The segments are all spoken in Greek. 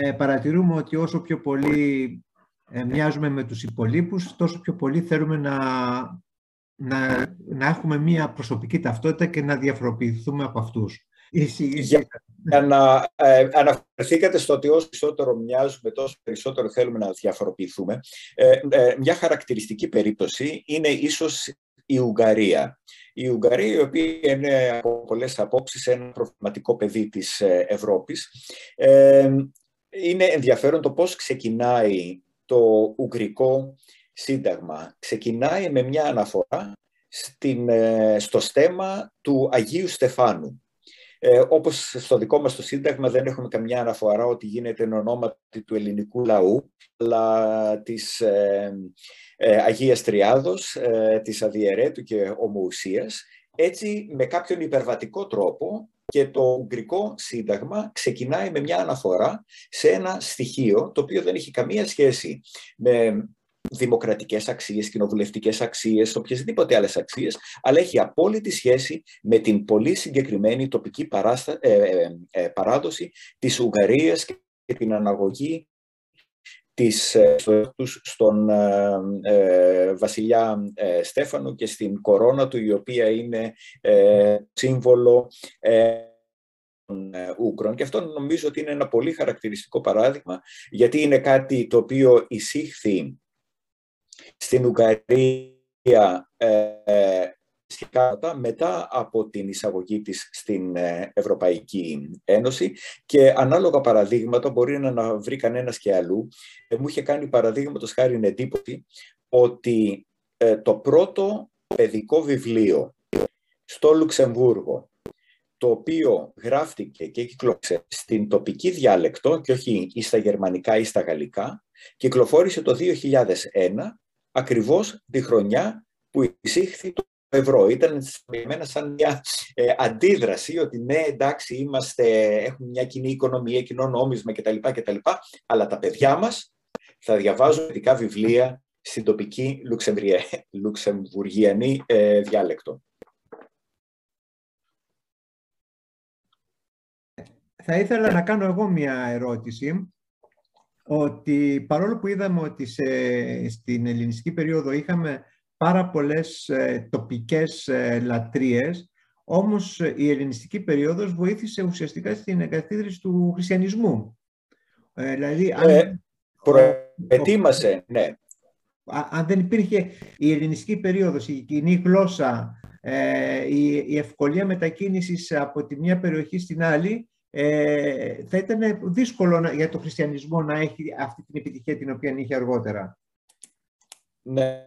ε, παρατηρούμε ότι όσο πιο πολύ ε, μοιάζουμε με τους υπολείπους, τόσο πιο πολύ θέλουμε να, να, να έχουμε μία προσωπική ταυτότητα και να διαφοροποιηθούμε από αυτούς. Για, για να ε, αναφερθήκατε στο ότι όσο περισσότερο μοιάζουμε, τόσο περισσότερο θέλουμε να διαφοροποιηθούμε. Ε, ε, μια χαρακτηριστική περίπτωση είναι ίσως η Ουγγαρία. Η Ουγγαρία, η οποία είναι από πολλές απόψεις ένα προβληματικό παιδί της ε, Ευρώπης. Ε, είναι ενδιαφέρον το πώς ξεκινάει το Ουγγρικό Σύνταγμα. Ξεκινάει με μια αναφορά στην, στο στέμα του Αγίου Στεφάνου. Ε, όπως στο δικό μας το Σύνταγμα δεν έχουμε καμιά αναφορά ότι γίνεται εν ονόματι του ελληνικού λαού, αλλά της ε, ε, Αγίας Τριάδος, ε, της Αδιαιρέτου και Ομοουσίας. Έτσι, με κάποιον υπερβατικό τρόπο και το Ουγγρικό Σύνταγμα ξεκινάει με μια αναφορά σε ένα στοιχείο το οποίο δεν έχει καμία σχέση με δημοκρατικές αξίες, κοινοβουλευτικές αξίες, οποιασδήποτε άλλες αξίες, αλλά έχει απόλυτη σχέση με την πολύ συγκεκριμένη τοπική παράστα, ε, ε, ε παράδοση της Ουγγαρίας και την αναγωγή της, ε, στον ε, βασιλιά Στέφανο και στην κορώνα του, η οποία είναι σύμβολο των Ούκρων. Και αυτό νομίζω ότι είναι ένα πολύ χαρακτηριστικό παράδειγμα, γιατί είναι κάτι το οποίο εισήχθη στην Ουγγαρία ε, μετά από την εισαγωγή της στην ε, Ευρωπαϊκή Ένωση και ανάλογα παραδείγματα μπορεί να βρει κανένας και αλλού. Ε, μου είχε κάνει παραδείγματος χάρη εντύπωση ότι ε, το πρώτο παιδικό βιβλίο στο Λουξεμβούργο το οποίο γράφτηκε και κυκλοφόρησε στην τοπική διάλεκτο και όχι ή στα γερμανικά ή στα γαλλικά, κυκλοφόρησε το 2001 ακριβώς τη χρονιά που εισήχθη το ευρώ. Ήταν μένα σαν μια ε, αντίδραση ότι ναι, εντάξει, είμαστε, έχουμε μια κοινή οικονομία, κοινό νόμισμα κτλ, κτλ. Αλλά τα παιδιά μας θα διαβάζουν ειδικά βιβλία στην τοπική λουξεμβουργιανή ε, διάλεκτο. Θα ήθελα να κάνω εγώ μια ερώτηση ότι παρόλο που είδαμε ότι σε, στην ελληνιστική περίοδο είχαμε πάρα πολλές ε, τοπικές ε, λατρείες, όμως η ελληνιστική περίοδος βοήθησε ουσιαστικά στην εγκαθίδρυση του χριστιανισμού. Ε, δηλαδή, αν... Ε, προετοίμασε, ναι. Αν δεν υπήρχε η ελληνιστική περίοδος, η κοινή γλώσσα, ε, η, η ευκολία μετακίνησης από τη μία περιοχή στην άλλη, ε, θα ήταν δύσκολο για το χριστιανισμό να έχει αυτή την επιτυχία την οποία είχε αργότερα. Ναι.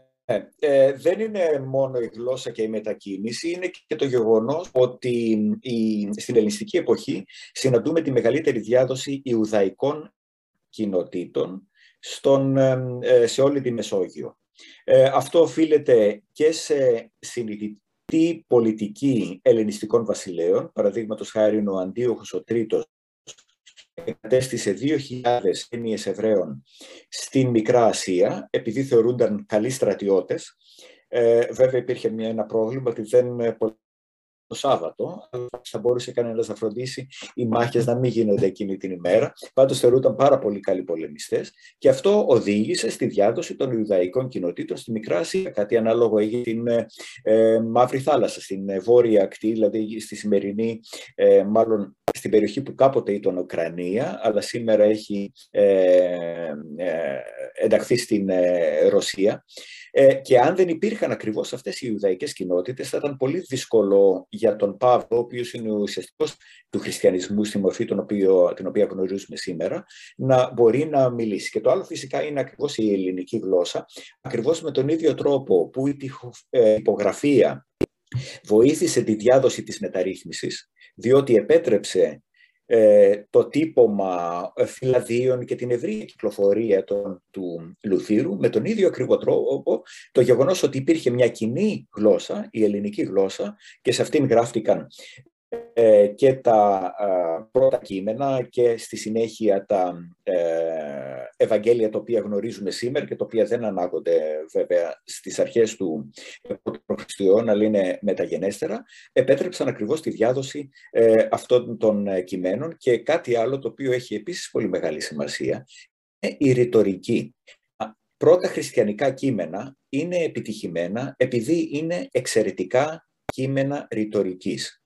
Ε, δεν είναι μόνο η γλώσσα και η μετακίνηση, είναι και το γεγονός ότι η, στην ελληνιστική εποχή συναντούμε τη μεγαλύτερη διάδοση Ιουδαϊκών κοινοτήτων στον, ε, σε όλη τη Μεσόγειο. Ε, αυτό οφείλεται και σε συνειδητή τι πολιτική ελληνιστικών βασιλέων, παραδείγματος χάρη ο Αντίοχος ο Τρίτος, εγκατέστησε 2.000 έννοιες Εβραίων στην Μικρά Ασία, επειδή θεωρούνταν καλοί στρατιώτες. Ε, βέβαια υπήρχε μια, ένα πρόβλημα ότι δεν το Σάββατο, θα μπορούσε κανένας να φροντίσει οι μάχες να μην γίνονται εκείνη την ημέρα. Πάντως θεωρούνταν πάρα πολύ καλοί πολεμιστές και αυτό οδήγησε στη διάδοση των Ιουδαϊκών κοινοτήτων στη Μικρά Ασία. Κάτι ανάλογο έγινε στην ε, ε, Μαύρη Θάλασσα, στην ε, βόρεια ακτή, δηλαδή στη σημερινή, ε, μάλλον στην περιοχή που κάποτε ήταν Ουκρανία, αλλά σήμερα έχει ενταχθεί στην Ρωσία. Ε, και αν δεν υπήρχαν ακριβώς αυτές οι Ιουδαϊκές κοινότητες, θα ήταν πολύ δύσκολο για τον Παύλο, ο οποίος είναι ο ουσιαστικός του χριστιανισμού στη μορφή τον οποίο, την οποία γνωρίζουμε σήμερα, να μπορεί να μιλήσει. Και το άλλο φυσικά είναι ακριβώς η ελληνική γλώσσα, ακριβώς με τον ίδιο τρόπο που η ε, τυπογραφία βοήθησε τη διάδοση της μεταρρύθμισης, διότι επέτρεψε ε, το τύπομα ε, φυλαδίων και την ευρύ κυκλοφορία των, του Λουθύρου με τον ίδιο ακριβό τρόπο το γεγονός ότι υπήρχε μια κοινή γλώσσα, η ελληνική γλώσσα και σε αυτήν γράφτηκαν ε, και τα πρώτα κείμενα και στη συνέχεια τα Ευαγγέλια τα οποία γνωρίζουμε σήμερα και τα οποία δεν ανάγονται βέβαια στις αρχές του Χριστιού αλλά είναι μεταγενέστερα, επέτρεψαν ακριβώς τη διάδοση ε, αυτών των ε, κειμένων και κάτι άλλο το οποίο έχει επίσης πολύ μεγάλη σημασία, είναι η ρητορική. Πρώτα χριστιανικά κείμενα είναι επιτυχημένα επειδή είναι εξαιρετικά κείμενα ρητορικής.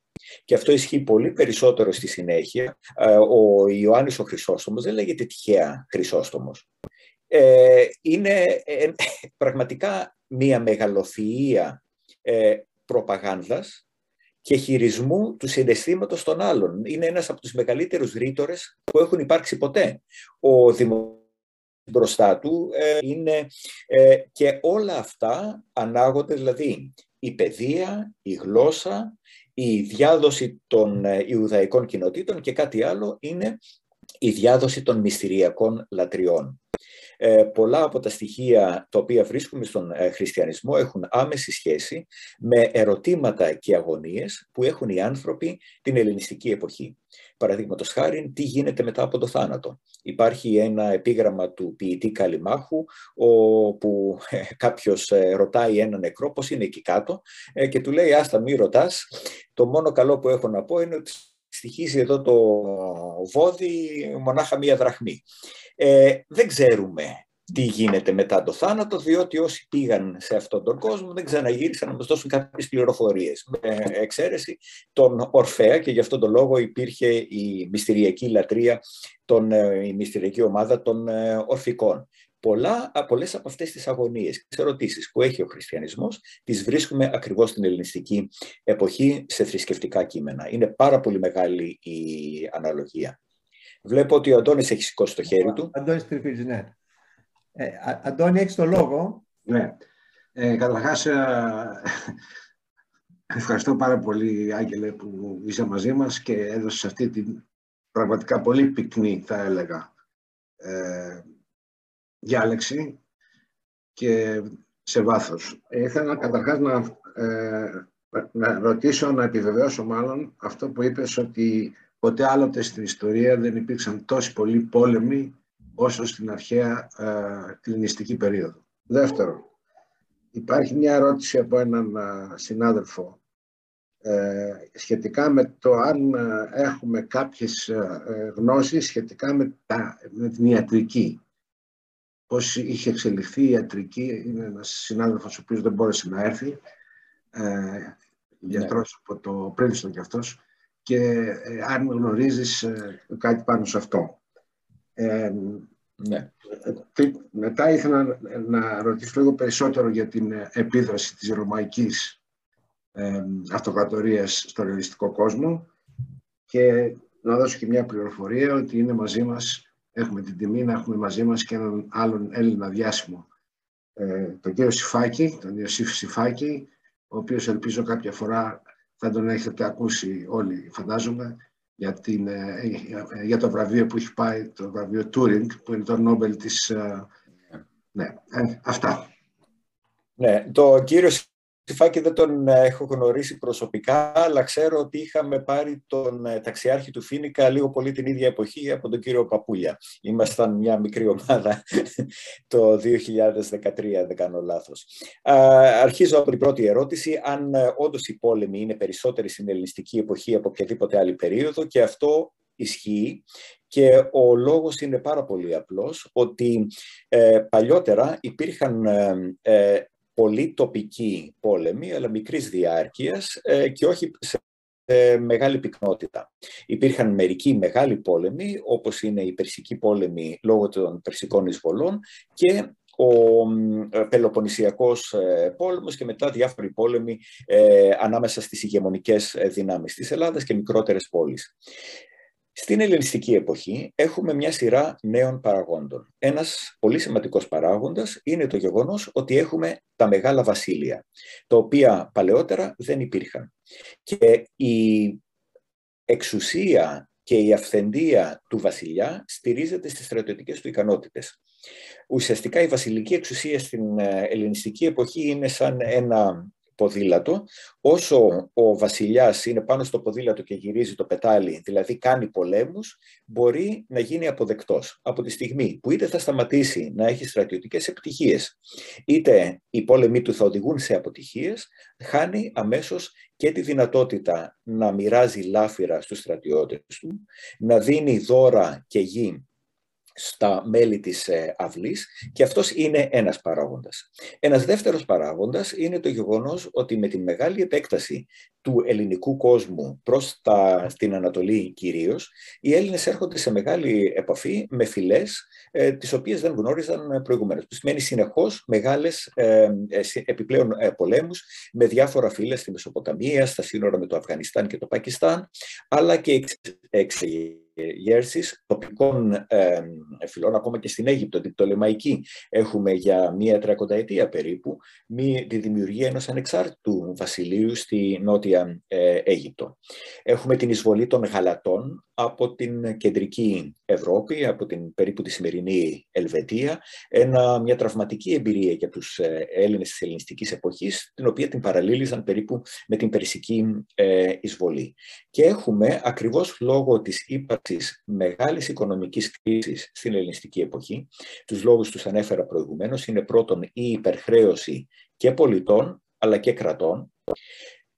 Και αυτό ισχύει πολύ περισσότερο στη συνέχεια. Ε, ο Ιωάννης ο Χρυσόστομος δεν λέγεται τυχαία Χρυσόστομος. Ε, είναι ε, πραγματικά μία μεγαλοφυΐα προπαγάνδας και χειρισμού του συναισθήματος των άλλων. Είναι ένας από τους μεγαλύτερους ρήτορες που έχουν υπάρξει ποτέ. Ο δημοσιογράφος μπροστά του είναι και όλα αυτά ανάγονται δηλαδή η παιδεία, η γλώσσα, η διάδοση των ε, Ιουδαϊκών κοινοτήτων και κάτι άλλο είναι η διάδοση των μυστηριακών λατριών. Ε, πολλά από τα στοιχεία τα οποία βρίσκουμε στον ε, χριστιανισμό έχουν άμεση σχέση με ερωτήματα και αγωνίες που έχουν οι άνθρωποι την ελληνιστική εποχή. Παραδείγματος χάρη, τι γίνεται μετά από το θάνατο. Υπάρχει ένα επίγραμμα του ποιητή Καλιμάχου, όπου ε, κάποιος ρωτάει ένα νεκρό πώς είναι εκεί κάτω και του λέει «Άστα μη ρωτάς, το μόνο καλό που έχω να πω είναι ότι στοιχίζει εδώ το βόδι μονάχα μία δραχμή. Ε, δεν ξέρουμε τι γίνεται μετά το θάνατο, διότι όσοι πήγαν σε αυτόν τον κόσμο δεν ξαναγύρισαν να μας δώσουν κάποιες πληροφορίες. Με εξαίρεση τον Ορφέα και γι' αυτόν τον λόγο υπήρχε η μυστηριακή λατρεία, τον, ε, η μυστηριακή ομάδα των ε, Ορφικών. Πολλά, πολλές από αυτές τις αγωνίες, τις ερωτήσεις που έχει ο χριστιανισμός, τις βρίσκουμε ακριβώς στην ελληνιστική εποχή σε θρησκευτικά κείμενα. Είναι πάρα πολύ μεγάλη η αναλογία. Βλέπω ότι ο Αντώνης έχει σηκώσει το χέρι του. Αντώνης Τριφίλης, ναι. Ε, Αντώνη, έχεις το λόγο. Ναι. Ε, καταρχάς, ε, ευχαριστώ πάρα πολύ, Άγγελε, που είσαι μαζί μας και έδωσες αυτή την πραγματικά πολύ πυκνή, θα έλεγα, ε, διάλεξη και σε βάθος. Ήθελα καταρχάς να, ε, να ρωτήσω, να επιβεβαιώσω μάλλον αυτό που είπες ότι ποτέ άλλοτε στην ιστορία δεν υπήρξαν τόσοι πολλοί πόλεμοι όσο στην αρχαία ε, περίοδο. Δεύτερο, υπάρχει μια ερώτηση από έναν συνάδελφο ε, σχετικά με το αν ε, έχουμε κάποιες ε, γνώσεις σχετικά με, τα, με την ιατρική. Πώς είχε εξελιχθεί η ιατρική, είναι ένας συνάδελφος ο οποίος δεν μπόρεσε να έρθει, ε, γιατρός από το Πρίνστον κι αυτός, και ε, αν γνωρίζεις ε, κάτι πάνω σε αυτό. Ε, ναι. Μετά ήθελα να, να ρωτήσω λίγο περισσότερο για την επίδραση της ρωμαϊκής ε, αυτοκρατορίας στο ρεαλιστικό κόσμο και να δώσω και μια πληροφορία ότι είναι μαζί μας, έχουμε την τιμή να έχουμε μαζί μας και έναν άλλον Έλληνα διάσημο, ε, τον κύριο Σιφάκη, τον Ιωσήφ Σιφάκη, ο οποίος ελπίζω κάποια φορά θα τον έχετε ακούσει όλοι, φαντάζομαι, για, την, ε, ε, για το βραβείο που έχει πάει, το βραβείο Τούρινγκ, που είναι το Νόμπελ της... Ε, ναι, αυτά. Ναι, το κύριο Φάκη δεν τον ε, έχω γνωρίσει προσωπικά, αλλά ξέρω ότι είχαμε πάρει τον ε, ταξιάρχη του Φίνικα λίγο πολύ την ίδια εποχή από τον κύριο Παπούλια. Ήμασταν μια μικρή ομάδα το 2013, δεν κάνω λάθος. Αρχίζω από την πρώτη ερώτηση, αν ε, όντως οι πόλεμοι είναι περισσότεροι στην ελληνιστική εποχή από οποιαδήποτε άλλη περίοδο και αυτό ισχύει και ο λόγος είναι πάρα πολύ απλός, ότι παλιότερα υπήρχαν πολύ τοπικοί πόλεμοι, αλλά μικρής διάρκειας ε, και όχι σε μεγάλη πυκνότητα. Υπήρχαν μερικοί μεγάλοι πόλεμοι, όπως είναι η Περσική πόλεμη λόγω των Περσικών εισβολών και ο ε, Πελοποννησιακός ε, πόλεμος και μετά διάφοροι πόλεμοι ανάμεσα στις ηγεμονικές δυνάμεις της Ελλάδας και μικρότερες πόλεις. Στην ελληνιστική εποχή έχουμε μια σειρά νέων παραγόντων. Ένας πολύ σημαντικός παράγοντας είναι το γεγονός ότι έχουμε τα μεγάλα βασίλεια, τα οποία παλαιότερα δεν υπήρχαν. Και η εξουσία και η αυθεντία του βασιλιά στηρίζεται στις στρατιωτικές του ικανότητες. Ουσιαστικά η βασιλική εξουσία στην ε, ελληνιστική εποχή είναι σαν ένα ποδήλατο, όσο ο βασιλιάς είναι πάνω στο ποδήλατο και γυρίζει το πετάλι, δηλαδή κάνει πολέμους, μπορεί να γίνει αποδεκτός. Από τη στιγμή που είτε θα σταματήσει να έχει στρατιωτικές επιτυχίες, είτε οι πόλεμοι του θα οδηγούν σε αποτυχίες, χάνει αμέσως και τη δυνατότητα να μοιράζει λάφυρα στους στρατιώτες του, να δίνει δώρα και γη στα μέλη της ε, αυλής και αυτός είναι ένας παράγοντας. Ένας δεύτερος παράγοντας είναι το γεγονός ότι με τη μεγάλη επέκταση του ελληνικού κόσμου προς τα, την Ανατολή κυρίως, οι Έλληνες έρχονται σε μεγάλη επαφή με φυλές ε, τις οποίες δεν γνώριζαν προηγουμένως. Που σημαίνει συνεχώς μεγάλες ε, ε επιπλέον ε, πολέμους με διάφορα φύλλα στη Μεσοποταμία, στα σύνορα με το Αφγανιστάν και το Πακιστάν, αλλά και εξεγέρσεις γέρσης τοπικών ε, φυλών, ακόμα και στην Αίγυπτο, την Πτολεμαϊκή, έχουμε για μία τριακονταετία περίπου μη, τη δημιουργία ενός ανεξάρτητου βασιλείου στη Νότια ε, Αίγυπτο. Έχουμε την εισβολή των Γαλατών από την κεντρική Ευρώπη, από την περίπου τη σημερινή Ελβετία, ένα, μια τραυματική εμπειρία για τους ε, Έλληνες της ελληνιστικής εποχής, την οποία την παραλήλιζαν περίπου με την περσική ε, εισβολή. Και έχουμε ακριβώς λόγω της ύπαρξης μεγάλης οικονομικής κρίσης στην ελληνιστική εποχή, τους λόγους τους ανέφερα προηγουμένως, είναι πρώτον η υπερχρέωση και πολιτών, αλλά και κρατών,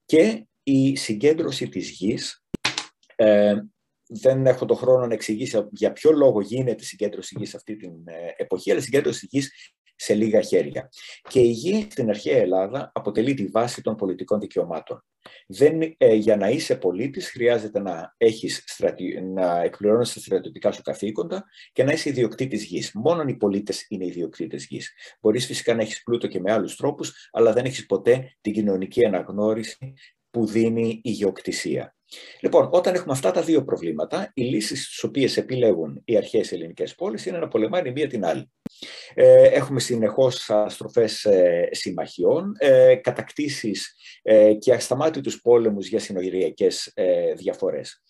και η συγκέντρωση της γης ε, δεν έχω το χρόνο να εξηγήσω για ποιο λόγο γίνεται η συγκέντρωση γης αυτή την ε, εποχή, αλλά η συγκέντρωση γης σε λίγα χέρια. Και η γη στην αρχαία Ελλάδα αποτελεί τη βάση των πολιτικών δικαιωμάτων. Δεν, ε, για να είσαι πολίτης χρειάζεται να, έχεις στρατι... να εκπληρώνεις τα στρατιωτικά σου καθήκοντα και να είσαι ιδιοκτήτης γης. Μόνο οι πολίτες είναι ιδιοκτήτες γης. Μπορείς φυσικά να έχεις πλούτο και με άλλους τρόπους, αλλά δεν έχεις ποτέ την κοινωνική αναγνώριση που δίνει η γεωκτησία. Λοιπόν, όταν έχουμε αυτά τα δύο προβλήματα, οι λύσεις στις οποίες επιλέγουν οι αρχαίες ελληνικές πόλεις είναι να πολεμάνε η μία την άλλη. Ε, έχουμε συνεχώς στροφές ε, συμμαχιών, ε, κατακτήσεις και ασταμάτητους πόλεμους για συνοριακές διαφορές.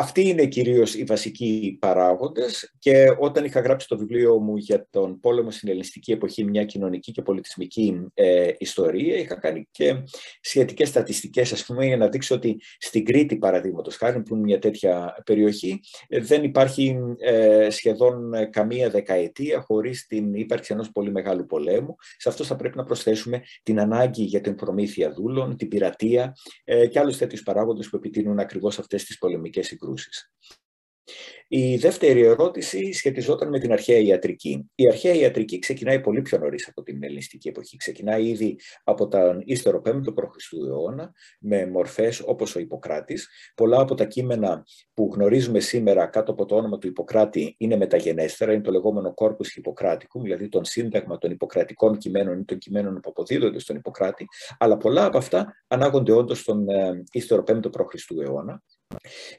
Αυτοί είναι κυρίως οι βασικοί παράγοντες και όταν είχα γράψει το βιβλίο μου για τον πόλεμο στην ελληνιστική εποχή, μια κοινωνική και πολιτισμική ε, ιστορία, είχα κάνει και σχετικές στατιστικές, ας πούμε, για να δείξω ότι στην Κρήτη, παραδείγματος χάρη, που είναι μια τέτοια περιοχή, ε, δεν υπάρχει ε, σχεδόν καμία δεκαετία χωρίς την ύπαρξη ενός πολύ μεγάλου πολέμου. Σε αυτό θα πρέπει να προσθέσουμε την ανάγκη για την προμήθεια δούλων, την πειρατεία ε, και άλλους τέτοιους παράγοντες που επιτείνουν ακριβώς αυτές τις πολεμικές συγκρούσεις. Η δεύτερη ερώτηση σχετιζόταν με την αρχαία ιατρική. Η αρχαία ιατρική ξεκινάει πολύ πιο νωρίς από την ελληνιστική εποχή. Ξεκινάει ήδη από τον ύστερο 5ο π.Χ. αιώνα με μορφές όπως ο Ιπποκράτης. Πολλά από τα κείμενα που γνωρίζουμε σήμερα κάτω από το όνομα του Ιπποκράτη είναι μεταγενέστερα, είναι το λεγόμενο κόρπους Ιπποκράτικου, δηλαδή τον σύνταγμα των Ιπποκρατικών κειμένων ή των κειμένων που αποδίδονται στον Ιπποκράτη, αλλά πολλά από αυτά ανάγονται όντως στον ε, ύστερο 5ο π.Χ. αιώνα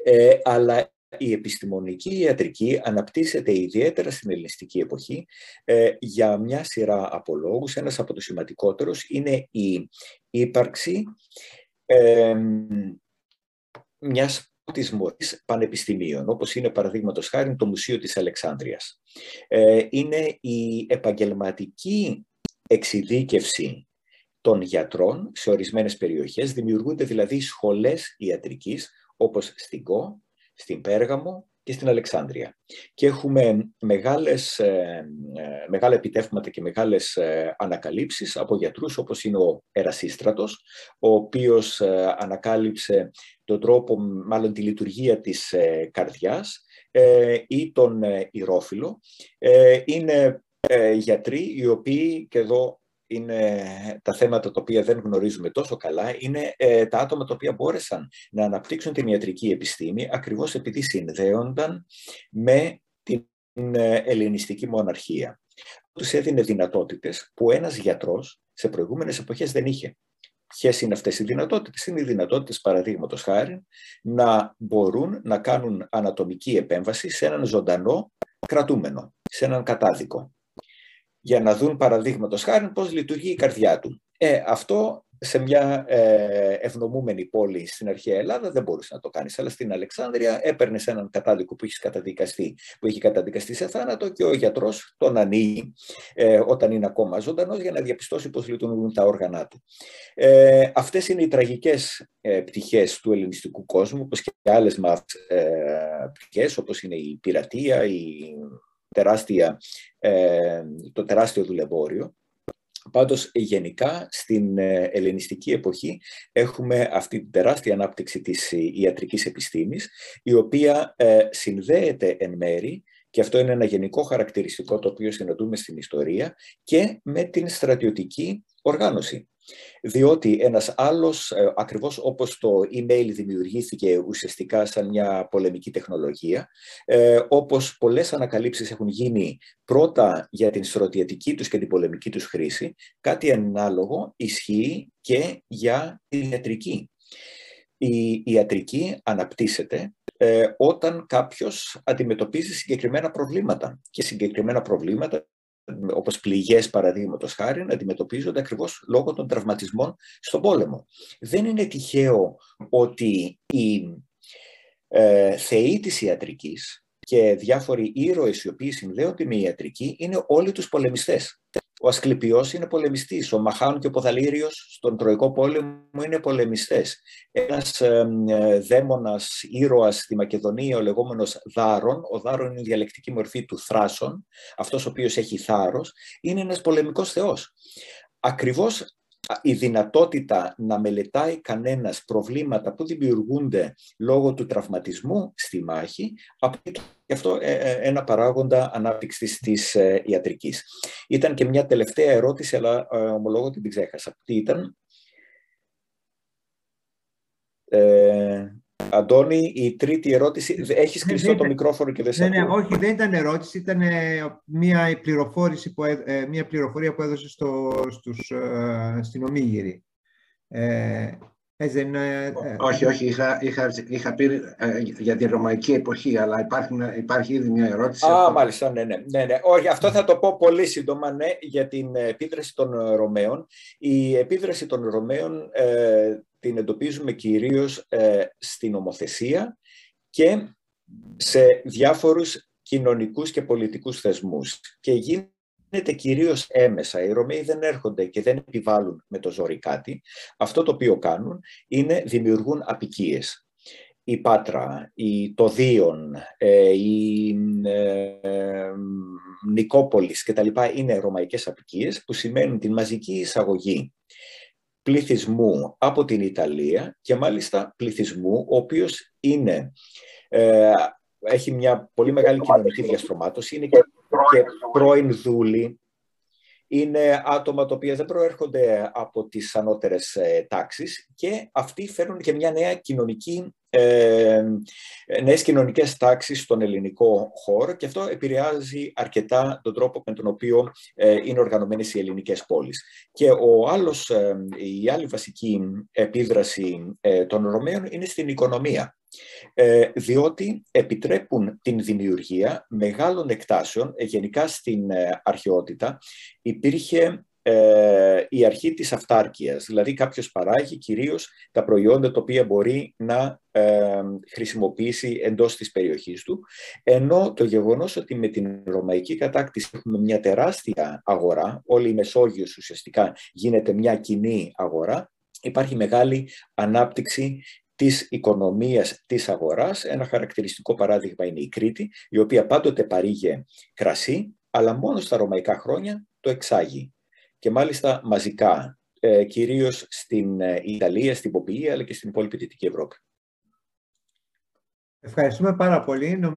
ε, αλλά η επιστημονική ιατρική αναπτύσσεται ιδιαίτερα στην ελληνιστική εποχή ε, για μια σειρά από λόγους. Ένας από τους σημαντικότερους είναι η ύπαρξη ε, μιας της μορφής πανεπιστημίων, όπως είναι παραδείγματος χάρη το Μουσείο της Αλεξάνδρειας. Ε, είναι η επαγγελματική εξειδίκευση των γιατρών σε ορισμένες περιοχές. Δημιουργούνται δηλαδή σχολές ιατρικής όπως στην Κο, στην Πέργαμο και στην Αλεξάνδρεια. Και έχουμε μεγάλες, ε, ε, μεγάλα επιτεύγματα και μεγάλες ε, ανακαλύψεις από γιατρούς όπως είναι ο Ερασίστρατος, ο οποίος ανακάλυψε τον τρόπο, μάλλον τη λειτουργία της καρδιάς ή τον ηρόφυλλο. Είναι γιατροί οι οποίοι, και εδώ είναι τα θέματα τα οποία δεν γνωρίζουμε τόσο καλά, είναι ε, τα άτομα τα οποία μπόρεσαν να αναπτύξουν την ιατρική επιστήμη ακριβώς επειδή συνδέονταν με την ε, ελληνιστική μοναρχία. Τους έδινε δυνατότητες που ένας γιατρός σε προηγούμενες εποχές δεν είχε. Ποιες είναι αυτές οι δυνατότητες; Είναι οι δυνατότητες, παραδείγματος χάρη, να μπορούν να κάνουν ανατομική επέμβαση σε έναν ζωντανό κρατούμενο, σε έναν κατάδικο για να δουν παραδείγματος χάρη πώς λειτουργεί η καρδιά του. Ε, αυτό σε μια ε, ευνομούμενη πόλη στην αρχαία Ελλάδα δεν μπορούσε να το κάνεις. Αλλά στην Αλεξάνδρεια έπαιρνες έναν κατάδικο που έχεις καταδικαστεί, που έχει καταδικαστεί σε θάνατο και ο γιατρός τον ανοίγει ε, όταν είναι ακόμα ζωντανός για να διαπιστώσει πώς λειτουργούν τα όργανα του. Ε, αυτές είναι οι τραγικές ε, πτυχές του ελληνιστικού κόσμου, όπως και άλλες μας ε, πτυχές, όπως είναι η πειρατεία, η τεράστια, ε, το τεράστιο δουλεμπόριο. Πάντως, γενικά, στην ε, ελληνιστική εποχή έχουμε αυτή την τεράστια ανάπτυξη της ιατρικής επιστήμης, η οποία ε, συνδέεται εν μέρη, και αυτό είναι ένα γενικό χαρακτηριστικό το οποίο συναντούμε στην ιστορία, και με την στρατιωτική οργάνωση διότι ένας άλλος, ε, ακριβώς όπως το email δημιουργήθηκε ουσιαστικά σαν μια πολεμική τεχνολογία, ε, όπως πολλές ανακαλύψεις έχουν γίνει πρώτα για την στρατιωτική τους και την πολεμική τους χρήση, κάτι ανάλογο ισχύει και για την ιατρική. Η ιατρική αναπτύσσεται ε, όταν κάποιος αντιμετωπίζει συγκεκριμένα προβλήματα και συγκεκριμένα προβλήματα όπως πληγές παραδείγματος χάρη, να αντιμετωπίζονται ακριβώς λόγω των τραυματισμών στον πόλεμο. Δεν είναι τυχαίο ότι οι ε, θεοί της ιατρικής και διάφοροι ήρωες οι οποίοι συνδέονται με η ιατρική είναι όλοι τους πολεμιστές. Ο Ασκληπιός είναι πολεμιστής, ο Μαχάων και ο Ποδαλήριος στον Τροϊκό πόλεμο είναι πολεμιστές. Ένας ε, δαίμονας ήρωας στη Μακεδονία, ο λεγόμενος Δάρον, ο Δάρον είναι η διαλεκτική μορφή του Θράσον, αυτός ο οποίος έχει θάρρος, είναι ένας πολεμικός θεός. Ακριβώς η δυνατότητα να μελετάει κανένας προβλήματα που δημιουργούνται λόγω του τραυματισμού στη μάχη, και αυτό ε, ε, ένα παράγοντα ανάπτυξης της ε, ιατρικής. Ήταν και μια τελευταία ερώτηση, αλλά ομολόγω ότι την ξέχασα. Τι ήταν; Αντώνη, η τρίτη ερώτηση. Έχεις ναι, κλειστό το μικρόφωνο και δεν σε ναι, ναι, όχι, δεν ήταν ερώτηση. Ήταν μια, πληροφόρηση που, μια πληροφορία που έδωσε στο, στους, στην Ομίγυρη. Ε, ε, όχι, όχι, είχα, είχα, είχα πει ε, για τη ρωμαϊκή εποχή, αλλά υπάρχει, υπάρχει ήδη μια ερώτηση. Α, μάλιστα, ναι, ναι, ναι, ναι. Όχι, αυτό θα το πω πολύ σύντομα, ναι, για την επίδραση των Ρωμαίων. Η επίδραση των Ρωμαίων ε, την εντοπίζουμε κυρίως ε, στην ομοθεσία και σε διάφορους κοινωνικούς και πολιτικούς θεσμούς. Και γίνεται κυρίως έμεσα. Οι Ρωμαίοι δεν έρχονται και δεν επιβάλλουν με το ζόρι κάτι. Αυτό το οποίο κάνουν είναι δημιουργούν απικίες. Η Πάτρα, η, το Δίον, ε, η ε, Νικόπολης και τα λοιπά είναι ρωμαϊκές απικίες που σημαίνουν την μαζική εισαγωγή πληθυσμού από την Ιταλία και μάλιστα πληθυσμού ο οποίος είναι, ε, έχει μια πολύ μεγάλη κοινωνική διαστρωμάτωση, είναι και, και πρώην δούλη, είναι άτομα τα οποία δεν προέρχονται από τις ανώτερες ε, τάξεις και αυτοί φέρνουν και μια νέα κοινωνική ε, νέες κοινωνικές τάξεις στον ελληνικό χώρο και αυτό επηρεάζει αρκετά τον τρόπο με τον οποίο ε, είναι οργανωμένες οι ελληνικές πόλεις. Και ο άλλος, ε, η άλλη βασική επίδραση ε, των Ρωμαίων είναι στην οικονομία. Διότι επιτρέπουν την δημιουργία μεγάλων εκτάσεων, γενικά στην αρχαιότητα υπήρχε ε, η αρχή της αυτάρκειας. Δηλαδή κάποιος παράγει κυρίως τα προϊόντα τα οποία μπορεί να ε, χρησιμοποιήσει εντός της περιοχής του, ενώ το γεγονός ότι με την ρωμαϊκή κατάκτηση έχουμε μια τεράστια αγορά, όλη η Μεσόγειος ουσιαστικά γίνεται μια κοινή αγορά, υπάρχει μεγάλη ανάπτυξη της οικονομίας της αγοράς. Ένα χαρακτηριστικό παράδειγμα είναι η Κρήτη, η οποία πάντοτε παρήγε κρασί, αλλά μόνο στα ρωμαϊκά χρόνια το εξάγει και μάλιστα μαζικά, ε, κυρίως στην ε, Ιταλία, στην Ποπηλία, αλλά και στην υπόλοιπη Δυτική Ευρώπη. Ευχαριστούμε πάρα πολύ.